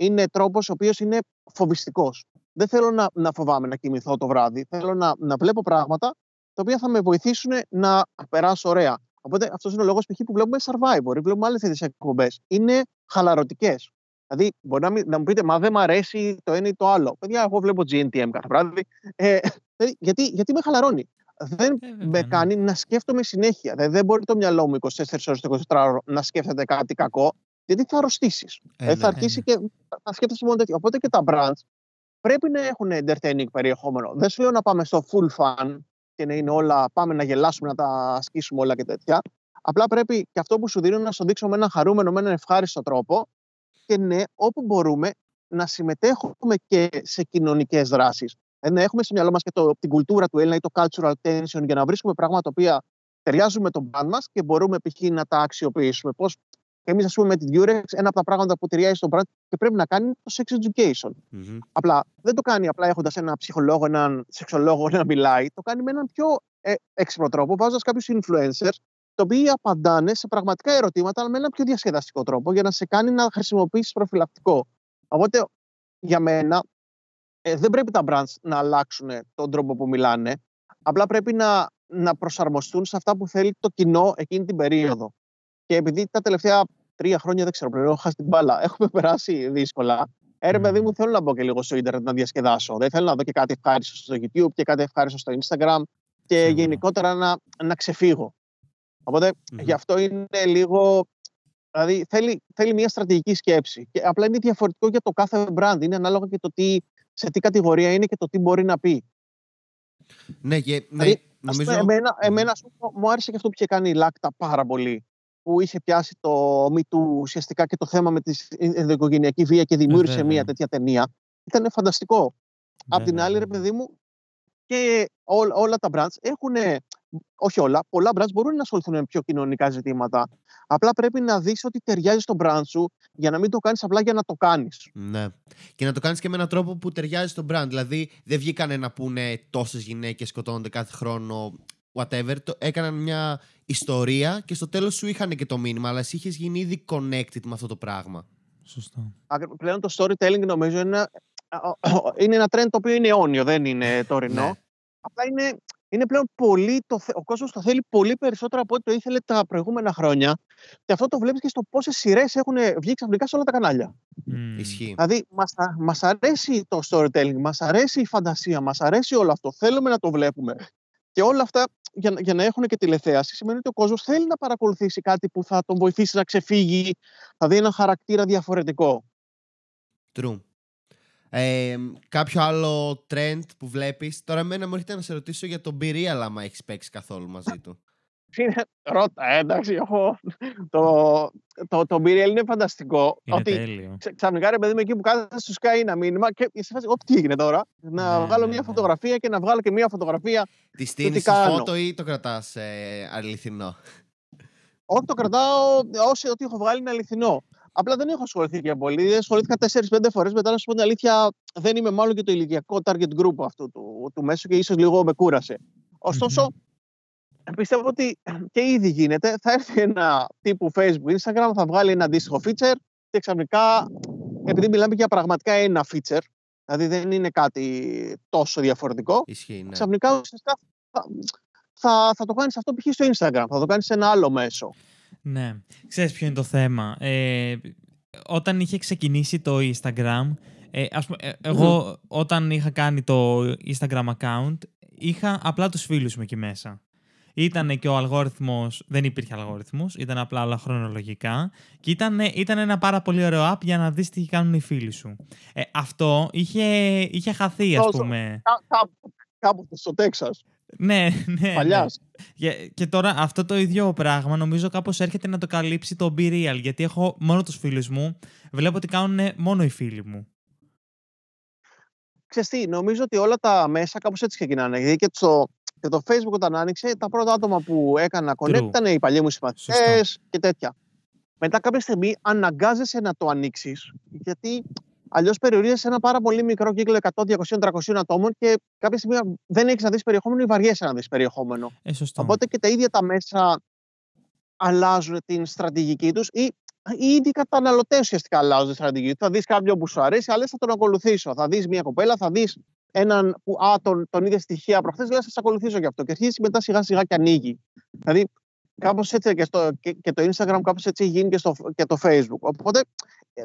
Είναι τρόπος ο οποίος είναι φοβιστικός. Δεν θέλω να, να φοβάμαι να κοιμηθώ το βράδυ. Θέλω να, να βλέπω πράγματα τα οποία θα με βοηθήσουν να περάσω ωραία. Οπότε αυτός είναι ο λόγος που βλέπουμε Survivor ή βλέπουμε άλλες τέτοιες εκπομπές. Είναι χαλαρωτικές. Δηλαδή, μπορεί να, να μου πείτε, Μα δεν μου αρέσει το ένα ή το άλλο. Παιδιά, εγώ βλέπω GNTM κάθε βράδυ. Ε, δηλαδή, γιατί, γιατί με χαλαρώνει; Δεν ε, με ναι. κάνει να σκέφτομαι συνέχεια. Δηλαδή, δεν μπορεί το μυαλό μου 24 ώρες το 24 ώρο να σκέφτεται κάτι κακό, γιατί θα αρρωστήσεις. Ε, δηλαδή, θα ναι, αρχίσει ναι. και θα σκέφτεσαι μόνο τέτοιο. Οπότε και τα brands πρέπει να έχουν entertaining περιεχόμενο. Δεν σου λέω να πάμε στο full fun, και να είναι όλα, πάμε να γελάσουμε, να τα ασκήσουμε όλα και τέτοια. Απλά πρέπει και αυτό που σου δίνω να σου δείξω με έναν χαρούμενο, με έναν ευχάριστο τρόπο και ναι, όπου μπορούμε να συμμετέχουμε και σε κοινωνικές δράσεις. Ε, να έχουμε στο μυαλό μας και το, την κουλτούρα του Έλληνα ή το cultural tension για να βρίσκουμε πράγματα τα οποία ταιριάζουν με τον brand μας και μπορούμε π.χ. να τα αξιοποιήσουμε. Πώς εμείς, ας πούμε, με την Durex, ένα από τα πράγματα που ταιριάζει στον brand και πρέπει να κάνει το sex education. Mm-hmm. Απλά δεν το κάνει απλά έχοντας έναν ψυχολόγο, έναν σεξολόγο να μιλάει. Το κάνει με έναν πιο ε, έξυπνο τρόπο, βάζοντας κάποιους influencers, οι οποίοι απαντάνε σε πραγματικά ερωτήματα, αλλά με έναν πιο διασκεδαστικό τρόπο, για να σε κάνει να χρησιμοποιήσεις προφυλακτικό. Οπότε, για μένα, ε, δεν πρέπει τα brands να αλλάξουν τον τρόπο που μιλάνε. Απλά πρέπει να, να προσαρμοστούν σε αυτά που θέλει το κοινό εκείνη την περίοδο. Και επειδή τα τελευταία τρία χρόνια δεν ξέρω, πρέπει έχω χάσει την μπάλα, έχουμε περάσει δύσκολα. Ε, παιδί μου, θέλω να μπω και λίγο στο Ιντερνετ να διασκεδάσω. Δεν θέλω να δω και κάτι ευχάριστο στο YouTube και κάτι ευχάριστο στο Instagram και γενικότερα να, να ξεφύγω. Οπότε γι' αυτό είναι λίγο. Δηλαδή θέλει, θέλει μια στρατηγική σκέψη. Και απλά είναι διαφορετικό για το κάθε brand. Είναι ανάλογα και το τι, σε τι κατηγορία είναι και το τι μπορεί να πει. Ναι, και, ναι, Δηλαδή, ας νομίζω... πούμε, εμένα, εμένα ας πούμε, μου άρεσε και αυτό που είχε κάνει η Λάκτα πάρα πολύ. Που είχε πιάσει το Me Too ουσιαστικά και το θέμα με την ενδοοικογενειακή βία και δημιούργησε βέβαια. μια τέτοια ταινία. Ήταν φανταστικό. Απ' την Βέβαια, άλλη, ρε βέβαια. παιδί μου, και ό- όλα τα brands έχουν, όχι όλα, πολλά brands μπορούν να ασχοληθούν με πιο κοινωνικά ζητήματα. Απλά πρέπει να δεις ότι ταιριάζει στο brand σου για να μην το κάνεις απλά για να το κάνεις. Ναι. Και να το κάνεις και με έναν τρόπο που ταιριάζει στο brand. Δηλαδή, δεν βγήκανε να πούνε τόσες γυναίκες σκοτώνονται κάθε χρόνο, whatever. Το, έκαναν μια ιστορία και στο τέλος σου είχαν και το μήνυμα, αλλά εσύ είχες γίνει ήδη connected με αυτό το πράγμα. Σωστό. Ακρι- Πλέον το storytelling νομίζω είναι ένα, είναι ένα trend το οποίο είναι αιώνιο, δεν είναι τωρινό. Ναι. Απλά είναι, είναι πλέον πολύ, το, θε- ο κόσμος το θέλει πολύ περισσότερο από ό,τι το ήθελε τα προηγούμενα χρόνια. Και αυτό το βλέπεις και στο πόσες σειρές έχουν βγει ξαφνικά σε όλα τα κανάλια. Μμμ. Ισχύει. Δηλαδή, μας, α- μας αρέσει το storytelling, μας αρέσει η φαντασία, μας αρέσει όλο αυτό. Θέλουμε να το βλέπουμε. Και όλα αυτά για, να- για να έχουν και τηλεθέαση σημαίνει ότι ο κόσμος θέλει να παρακολουθήσει κάτι που θα τον βοηθήσει να ξεφύγει, θα δει ένα χαρακτήρα διαφορετικό. True. Ε, κάποιο άλλο trend που βλέπεις. Τώρα εμένα μου έρχεται να σε ρωτήσω για τον Be Real άμα έχεις παίξει καθόλου μαζί του. Είναι, ρώτα, ε, εντάξει, εγώ, το, το, το Biriel είναι φανταστικό. Είναι ότι τέλειο. ξε- ξαφνικά ρε παιδί μου εκεί που κάθεσαι σου σκάει ένα μήνυμα και είσαι σε φάση, «Ω, τι έγινε τώρα; Να Ναι, βγάλω ναι, μια ναι. φωτογραφία και να βγάλω και μια φωτογραφία. Τη στείνεις κάνω. φώτο ή το κρατάς ε, αληθινό; Όχι, το κρατάω όσο ότι έχω βγάλει είναι αληθινό. Απλά δεν έχω ασχοληθεί και πολύ. Ασχολήθηκα 4-5 φορές. Μετά, να σου πω την αλήθεια, δεν είμαι μάλλον και το ηλικιακό target group αυτού του, του μέσου και ίσως λίγο με κούρασε. Ωστόσο, πιστεύω ότι και ήδη γίνεται. Θα έρθει ένα τύπου Facebook, Instagram, θα βγάλει ένα αντίστοιχο feature και ξαφνικά, επειδή μιλάμε για πραγματικά ένα feature, δηλαδή δεν είναι κάτι τόσο διαφορετικό, Ισχύει, ναι. ξαφνικά ουσιαστικά θα, θα, θα το κάνεις αυτό π.χ. στο Instagram, θα το κάνεις σε ένα άλλο μέσο. Ναι. Ξέρεις ποιο είναι το θέμα. Ε, όταν είχε ξεκινήσει το Instagram, ε, ας πούμε, ε, εγώ όταν είχα κάνει το Instagram account, είχα απλά τους φίλους μου εκεί μέσα. Ήταν και ο αλγόριθμος, δεν υπήρχε αλγόριθμος, ήταν απλά όλα χρονολογικά και ήταν, ήταν ένα πάρα πολύ ωραίο app για να δεις τι κάνουν οι φίλοι σου. Ε, αυτό είχε, είχε χαθεί ας Τόσο. πούμε. Κά, κάπου, κάπου στο Τέξας, Ναι, ναι. παλιάς. ναι. Και, και τώρα αυτό το ίδιο πράγμα νομίζω κάπως έρχεται να το καλύψει το Be Real. Γιατί έχω μόνο τους φίλους μου. Βλέπω ότι κάνουν μόνο οι φίλοι μου. Ξέρεις τι, νομίζω ότι όλα τα μέσα κάπως έτσι ξεκινάνε. Γιατί και το, και το Facebook όταν άνοιξε, τα πρώτα άτομα που έκανα connect True. ήταν οι παλιοί μου συμπαθητές και τέτοια. Μετά κάποια στιγμή αναγκάζεσαι να το ανοίξεις, γιατί αλλιώς περιορίζεσαι σε ένα πάρα πολύ μικρό κύκλο 100, 200, 300 ατόμων και κάποια στιγμή δεν έχεις να δεις περιεχόμενο ή βαριέσαι να δεις περιεχόμενο. Ε, σωστό. Οπότε και τα ίδια τα μέσα αλλάζουν την στρατηγική τους ή οι ίδιοι καταναλωτές ουσιαστικά αλλάζουν τη στρατηγική τους. Θα δεις κάποιον που σου αρέσει, αλλά λες, θα τον ακολουθήσω. Θα δεις μια κοπέλα, θα δεις έναν που α, τον, τον είδες στοιχεία προχθές, λε, θα σε ακολουθήσω γι' αυτό. Και αρχίζει μετά σιγά σιγά και ανοίγει. Δηλαδή, κάπως έτσι και, στο, και, και το Instagram, κάπως έτσι έχει γίνει και, στο, και το Facebook. Οπότε ε,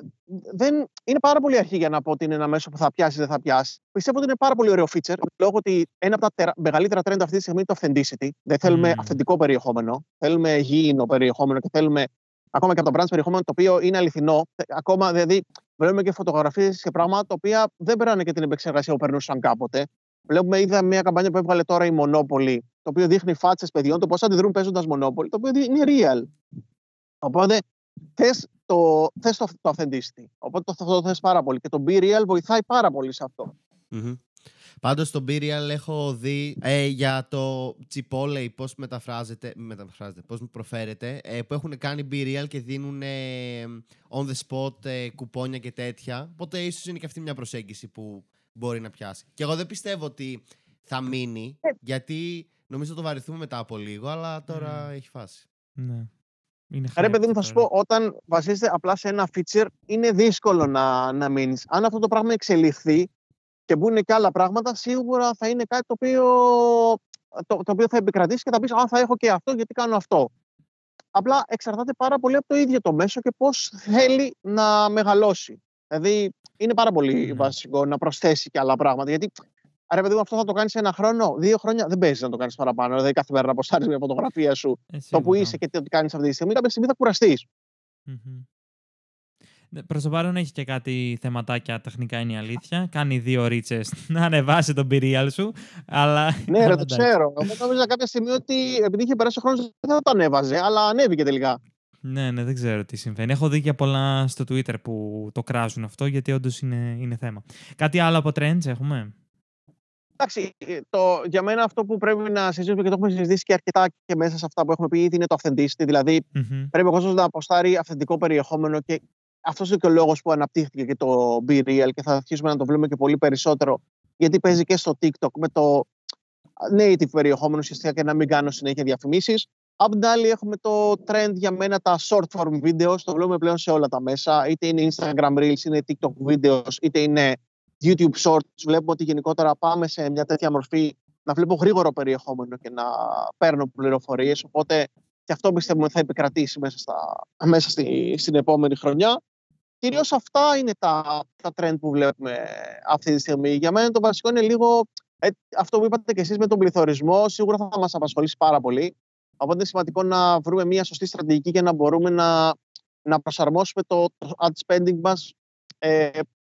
δεν, είναι πάρα πολύ αρχή για να πω ότι είναι ένα μέσο που θα πιάσεις ή δεν θα πιάσεις. Πιστεύω ότι είναι πάρα πολύ ωραίο feature, λόγω ότι ένα από τα τερα, μεγαλύτερα trend αυτή τη στιγμή είναι το authenticity. Δεν θέλουμε Mm. αυθεντικό περιεχόμενο. Θέλουμε γήινο περιεχόμενο και θέλουμε ακόμα και από το brands περιεχόμενο το οποίο είναι αληθινό. Ε, Ακόμα δηλαδή βλέπουμε και φωτογραφίες και πράγματα τα οποία δεν περνάνε και την επεξεργασία που περνούσαν κάποτε. Βλέπουμε, είδα μια καμπάνια που έβγαλε τώρα η Monopoly, το οποίο δείχνει φάτσες παιδιών, το πώς αντιδρούν παίζοντας Monopoly, το οποίο είναι real. Οπότε θες το, θες το, το authenticity. Οπότε το, το, το θες πάρα πολύ. Και το Be Real βοηθάει πάρα πολύ σε αυτό. Μμμ. Πάντως στο Be Real έχω δει ε, για το Chipotle πώς μεταφράζεται, μη μεταφράζεται, πώς προφέρεται, ε, που έχουν κάνει Be Real και δίνουν ε, on the spot ε, κουπόνια και τέτοια. Οπότε ίσως είναι και αυτή μια προσέγγιση που μπορεί να πιάσει. Και εγώ δεν πιστεύω ότι θα μείνει, Ε. γιατί νομίζω το βαρεθούμε μετά από λίγο, αλλά τώρα έχει φάση. Ναι. Είναι Ρε hype παιδί μου, και θα σου πω, τώρα. όταν βασίζεται απλά σε ένα feature, είναι δύσκολο να, να μείνεις. Αν αυτό το πράγμα εξελιχθεί και μπουν και άλλα πράγματα, σίγουρα θα είναι κάτι το οποίο, το, το οποίο θα επικρατήσει και θα πεις: Α, θα έχω και αυτό, γιατί κάνω αυτό. Απλά εξαρτάται πάρα πολύ από το ίδιο το μέσο και πώς θέλει να μεγαλώσει. Δηλαδή, είναι πάρα πολύ Ναι. βασικό να προσθέσει και άλλα πράγματα. Γιατί, ρε παιδί μου, αυτό θα το κάνεις ένα χρόνο, δύο χρόνια, δεν παίζεις να το κάνεις παραπάνω. Δηλαδή, κάθε μέρα να αποστάρεις μια φωτογραφία σου Ε, το που σίγουρα. είσαι και τι κάνεις αυτή τη στιγμή, κάποια στιγμή θα κουραστείς. Μμμ. Προς το παρόν έχει και κάτι θεματάκια, τεχνικά είναι η αλήθεια. Κάνει δύο ρίτσε να ανεβάσει τον πυρίαλ σου. Αλλά... Ναι, ρε, το ξέρω. Εγώ νόμιζα κάποια στιγμή ότι επειδή είχε περάσει ο χρόνος δεν θα το ανέβαζε, αλλά ανέβηκε τελικά. Ναι, ναι, δεν ξέρω τι συμβαίνει. Έχω δει και πολλά στο Twitter που το κράζουν αυτό, γιατί όντως είναι, είναι θέμα. Κάτι άλλο από trends έχουμε; Εντάξει, το, για μένα αυτό που πρέπει να συζητήσουμε και το έχουμε συζητήσει και αρκετά και μέσα σε αυτά που έχουμε πει είναι το authenticity. Δηλαδή, mm-hmm. πρέπει ο κόσμος να αποστάρει αυθεντικό περιεχόμενο και αυτός είναι και ο λόγος που αναπτύχθηκε και το Be Real και θα αρχίσουμε να το βλέπουμε και πολύ περισσότερο. Γιατί παίζει και στο TikTok με το native περιεχόμενο ουσιαστικά και να μην κάνω συνέχεια διαφημίσεις. Απ' την άλλη, έχουμε το trend για μένα τα short form videos. Το βλέπουμε πλέον σε όλα τα μέσα. Είτε είναι Instagram Reels, είτε είναι TikTok videos, είτε είναι YouTube Shorts. Βλέπουμε ότι γενικότερα πάμε σε μια τέτοια μορφή να βλέπω γρήγορο περιεχόμενο και να παίρνω πληροφορίες. Οπότε και αυτό πιστεύουμε θα επικρατήσει μέσα, στα, μέσα στη, στην επόμενη χρονιά. Κυρίως αυτά είναι τα, τα trend που βλέπουμε αυτή τη στιγμή. Για μένα το βασικό είναι λίγο ε, αυτό που είπατε και εσείς με τον πληθωρισμό. Σίγουρα θα μας απασχολήσει πάρα πολύ. Οπότε είναι σημαντικό να βρούμε μια σωστή στρατηγική για να μπορούμε να, να προσαρμόσουμε το, το ad spending μας ε,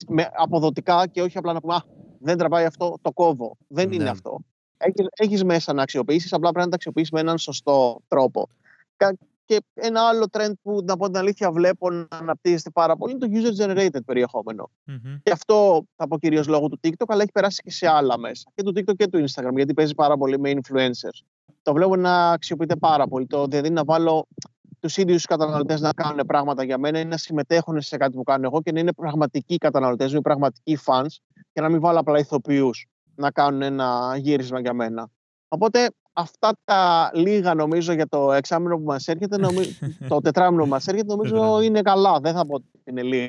με αποδοτικά και όχι απλά να πούμε δεν τραβάει αυτό, το κόβω. Δεν είναι ναι. αυτό. Έχεις, έχεις μέσα να αξιοποιήσεις, απλά πρέπει να τα αξιοποιήσεις με έναν σωστό τρόπο. Και ένα άλλο trend που, να πω την αλήθεια, βλέπω να αναπτύσσεται πάρα πολύ είναι το user-generated περιεχομενο Και αυτό θα πω κυρίως λόγω του TikTok, αλλά έχει περάσει και σε άλλα μέσα. Και του TikTok και του Instagram, γιατί παίζει πάρα πολύ με influencers. Το βλέπω να αξιοποιείται πάρα πολύ. Το δηλαδή να βάλω τους ίδιους καταναλωτές να κάνουν πράγματα για μένα ή να συμμετέχουν σε κάτι που κάνω εγώ και να είναι πραγματικοί καταναλωτές μου, πραγματικοί fans και να μην βάλω απλά ηθοποιούς να κάνουν ένα γύρισμα για μένα. Οπότε αυτά τα λίγα νομίζω για το εξάμεινο που μας έρχεται, νομίζω, το τετράμινο που μας έρχεται, νομίζω είναι καλά. Δεν θα πω ότι είναι λίγα.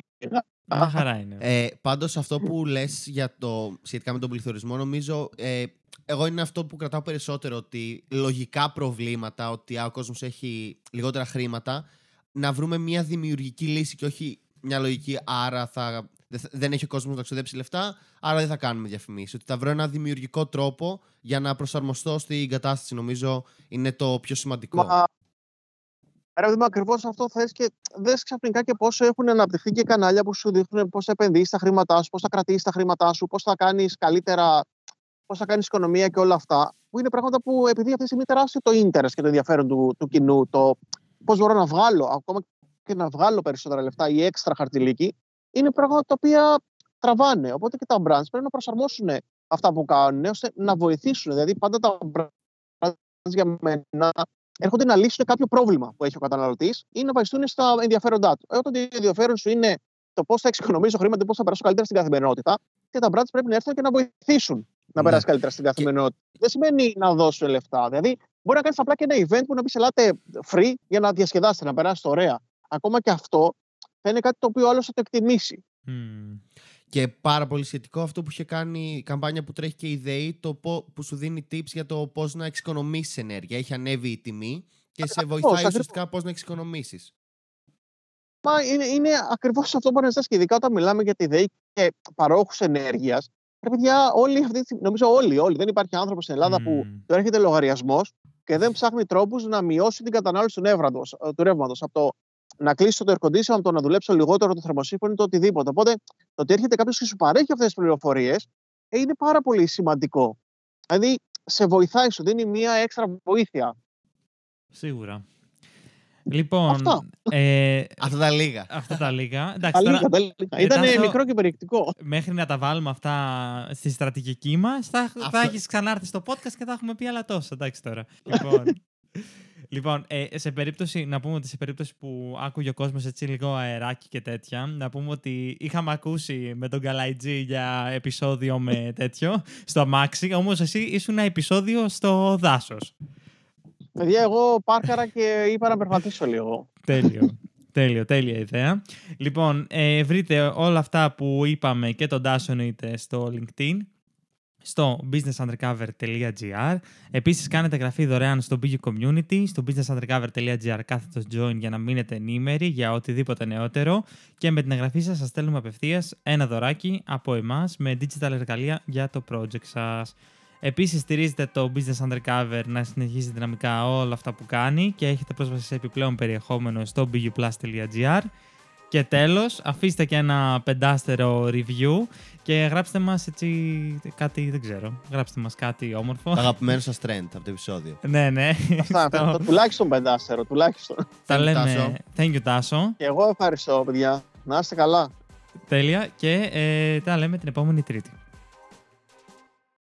Μια χαρά είναι. Ε, πάντως αυτό που λες για το, σχετικά με τον πληθωρισμό, νομίζω, ε, εγώ είναι αυτό που κρατάω περισσότερο, ότι λογικά προβλήματα, ότι ο κόσμος έχει λιγότερα χρήματα, να βρούμε μια δημιουργική λύση και όχι μια λογική, άρα θα δεν έχει ο κόσμος να ξοδέψει λεφτά, άρα δεν θα κάνουμε διαφημίσεις. Ότι θα βρω ένα δημιουργικό τρόπο για να προσαρμοστώ στην κατάσταση, νομίζω είναι το πιο σημαντικό. Μα... Ρε, δούμε ακριβώς αυτό θες και δες ξαφνικά και πόσο έχουν αναπτυχθεί και κανάλια που σου δείχνουν πώς θα επενδύσει τα χρήματά σου, πώς θα κρατήσεις τα χρήματά σου, πώς θα κάνεις καλύτερα, πώς θα κάνεις οικονομία και όλα αυτά. Που είναι πράγματα που επειδή αυτή τη στιγμή τεράστιο το ίντερνετ και το ενδιαφέρον του, του κοινού, το πώς μπορώ να βγάλω ακόμα και να βγάλω περισσότερα λεφτά ή έξτρα χαρτιλίκι, είναι πράγματα τα οποία τραβάνε. Οπότε και τα brands πρέπει να προσαρμόσουν αυτά που κάνουν ώστε να βοηθήσουν. Δηλαδή, πάντα τα brands για μένα έρχονται να λύσουν κάποιο πρόβλημα που έχει ο καταναλωτής ή να βασιστούν στα ενδιαφέροντά του. Όταν το ενδιαφέρον σου είναι το πώς θα εξοικονομήσω χρήματα και πώς θα περάσω καλύτερα στην καθημερινότητα, και τα brands πρέπει να έρθουν και να βοηθήσουν να ναι. περάσει καλύτερα στην καθημερινότητα. Και... Δεν σημαίνει να δώσουν λεφτά. Δηλαδή, μπορεί να κάνεις απλά και ένα event που να πεις ελάτε free για να διασκεδάσετε, να περάσετε ωραία. Ακόμα και αυτό θα είναι κάτι το οποίο άλλος θα το εκτιμήσει. Mm. Και πάρα πολύ σχετικό αυτό που είχε κάνει η καμπάνια που τρέχει και η ΔΕΗ, το που σου δίνει tips για το πώς να εξοικονομήσεις ενέργεια. Έχει ανέβει η τιμή και σε βοηθάει ουσιαστικά πώς να εξοικονομήσεις. Μα είναι, είναι ακριβώς αυτό που αναζητάς και ειδικά όταν μιλάμε για τη ΔΕΗ και παρόχους ενέργειας. Ρε παιδιά, όλοι αυτή, νομίζω όλοι, όλοι. Δεν υπάρχει άνθρωπος στην Ελλάδα mm. που του έρχεται λογαριασμός και δεν ψάχνει τρόπους να μειώσει την κατανάλωση του ρεύματος. Από το να κλείσω το air condition, το να δουλέψω λιγότερο το θερμοσύφωνο ή το οτιδήποτε. Οπότε το ότι έρχεται κάποιος και σου παρέχει αυτές τις πληροφορίες ε, είναι πάρα πολύ σημαντικό. Δηλαδή σε βοηθάει, σου δίνει μία έξτρα βοήθεια. Σίγουρα. Λοιπόν. Αυτά. Ε, αυτά τα λίγα. Αυτά τα λίγα. Εντάξει, τα λίγα, τα λίγα. Ήταν μικρό και περιεκτικό. Μέχρι να τα βάλουμε αυτά στη στρατηγική μας, θα, θα έχεις ξανάρθει στο podcast και θα έχουμε πει άλλα τόσα. Εντάξει τώρα. Λοιπόν. Λοιπόν, ε, σε περίπτωση, να πούμε ότι σε περίπτωση που άκουγε ο κόσμος έτσι λίγο αεράκι και τέτοια, να πούμε ότι είχαμε ακούσει με τον Καλαϊτζή για επεισόδιο με τέτοιο στο αμάξι, όμως εσύ ήσουν ένα επεισόδιο στο δάσος. Παιδιά, εγώ πάρκαρα και είπα να περπατήσω λίγο. Τέλειο. Τέλειο, τέλεια ιδέα. Λοιπόν, ε, βρείτε όλα αυτά που είπαμε και τον Τάσο εννοείται στο LinkedIn στο businessundercover.gr. Επίσης κάνετε εγγραφή δωρεάν στο BU Community, στο businessundercover.gr κάθετος join για να μείνετε ενήμεροι για οτιδήποτε νεότερο και με την εγγραφή σας σας στέλνουμε απευθείας ένα δωράκι από εμάς με digital εργαλεία για το project σας. Επίσης στηρίζετε το Business Undercover να συνεχίζει δυναμικά όλα αυτά που κάνει και έχετε πρόσβαση σε επιπλέον περιεχόμενο στο buplus.gr Και τέλος, αφήστε και ένα πεντάστερο review και γράψτε μας έτσι κάτι, δεν ξέρω, γράψτε μας κάτι όμορφο. Αγαπημένο σας trend από το επεισόδιο. ναι, ναι. Αυτά, Στο- το τουλάχιστον πεντάστερο, τουλάχιστον. Τα Thank you, λέμε. Τάσο. Thank you, Τάσο. Και εγώ ευχαριστώ, παιδιά. Να είστε καλά. Τέλεια. Και ε, τα λέμε την επόμενη Τρίτη.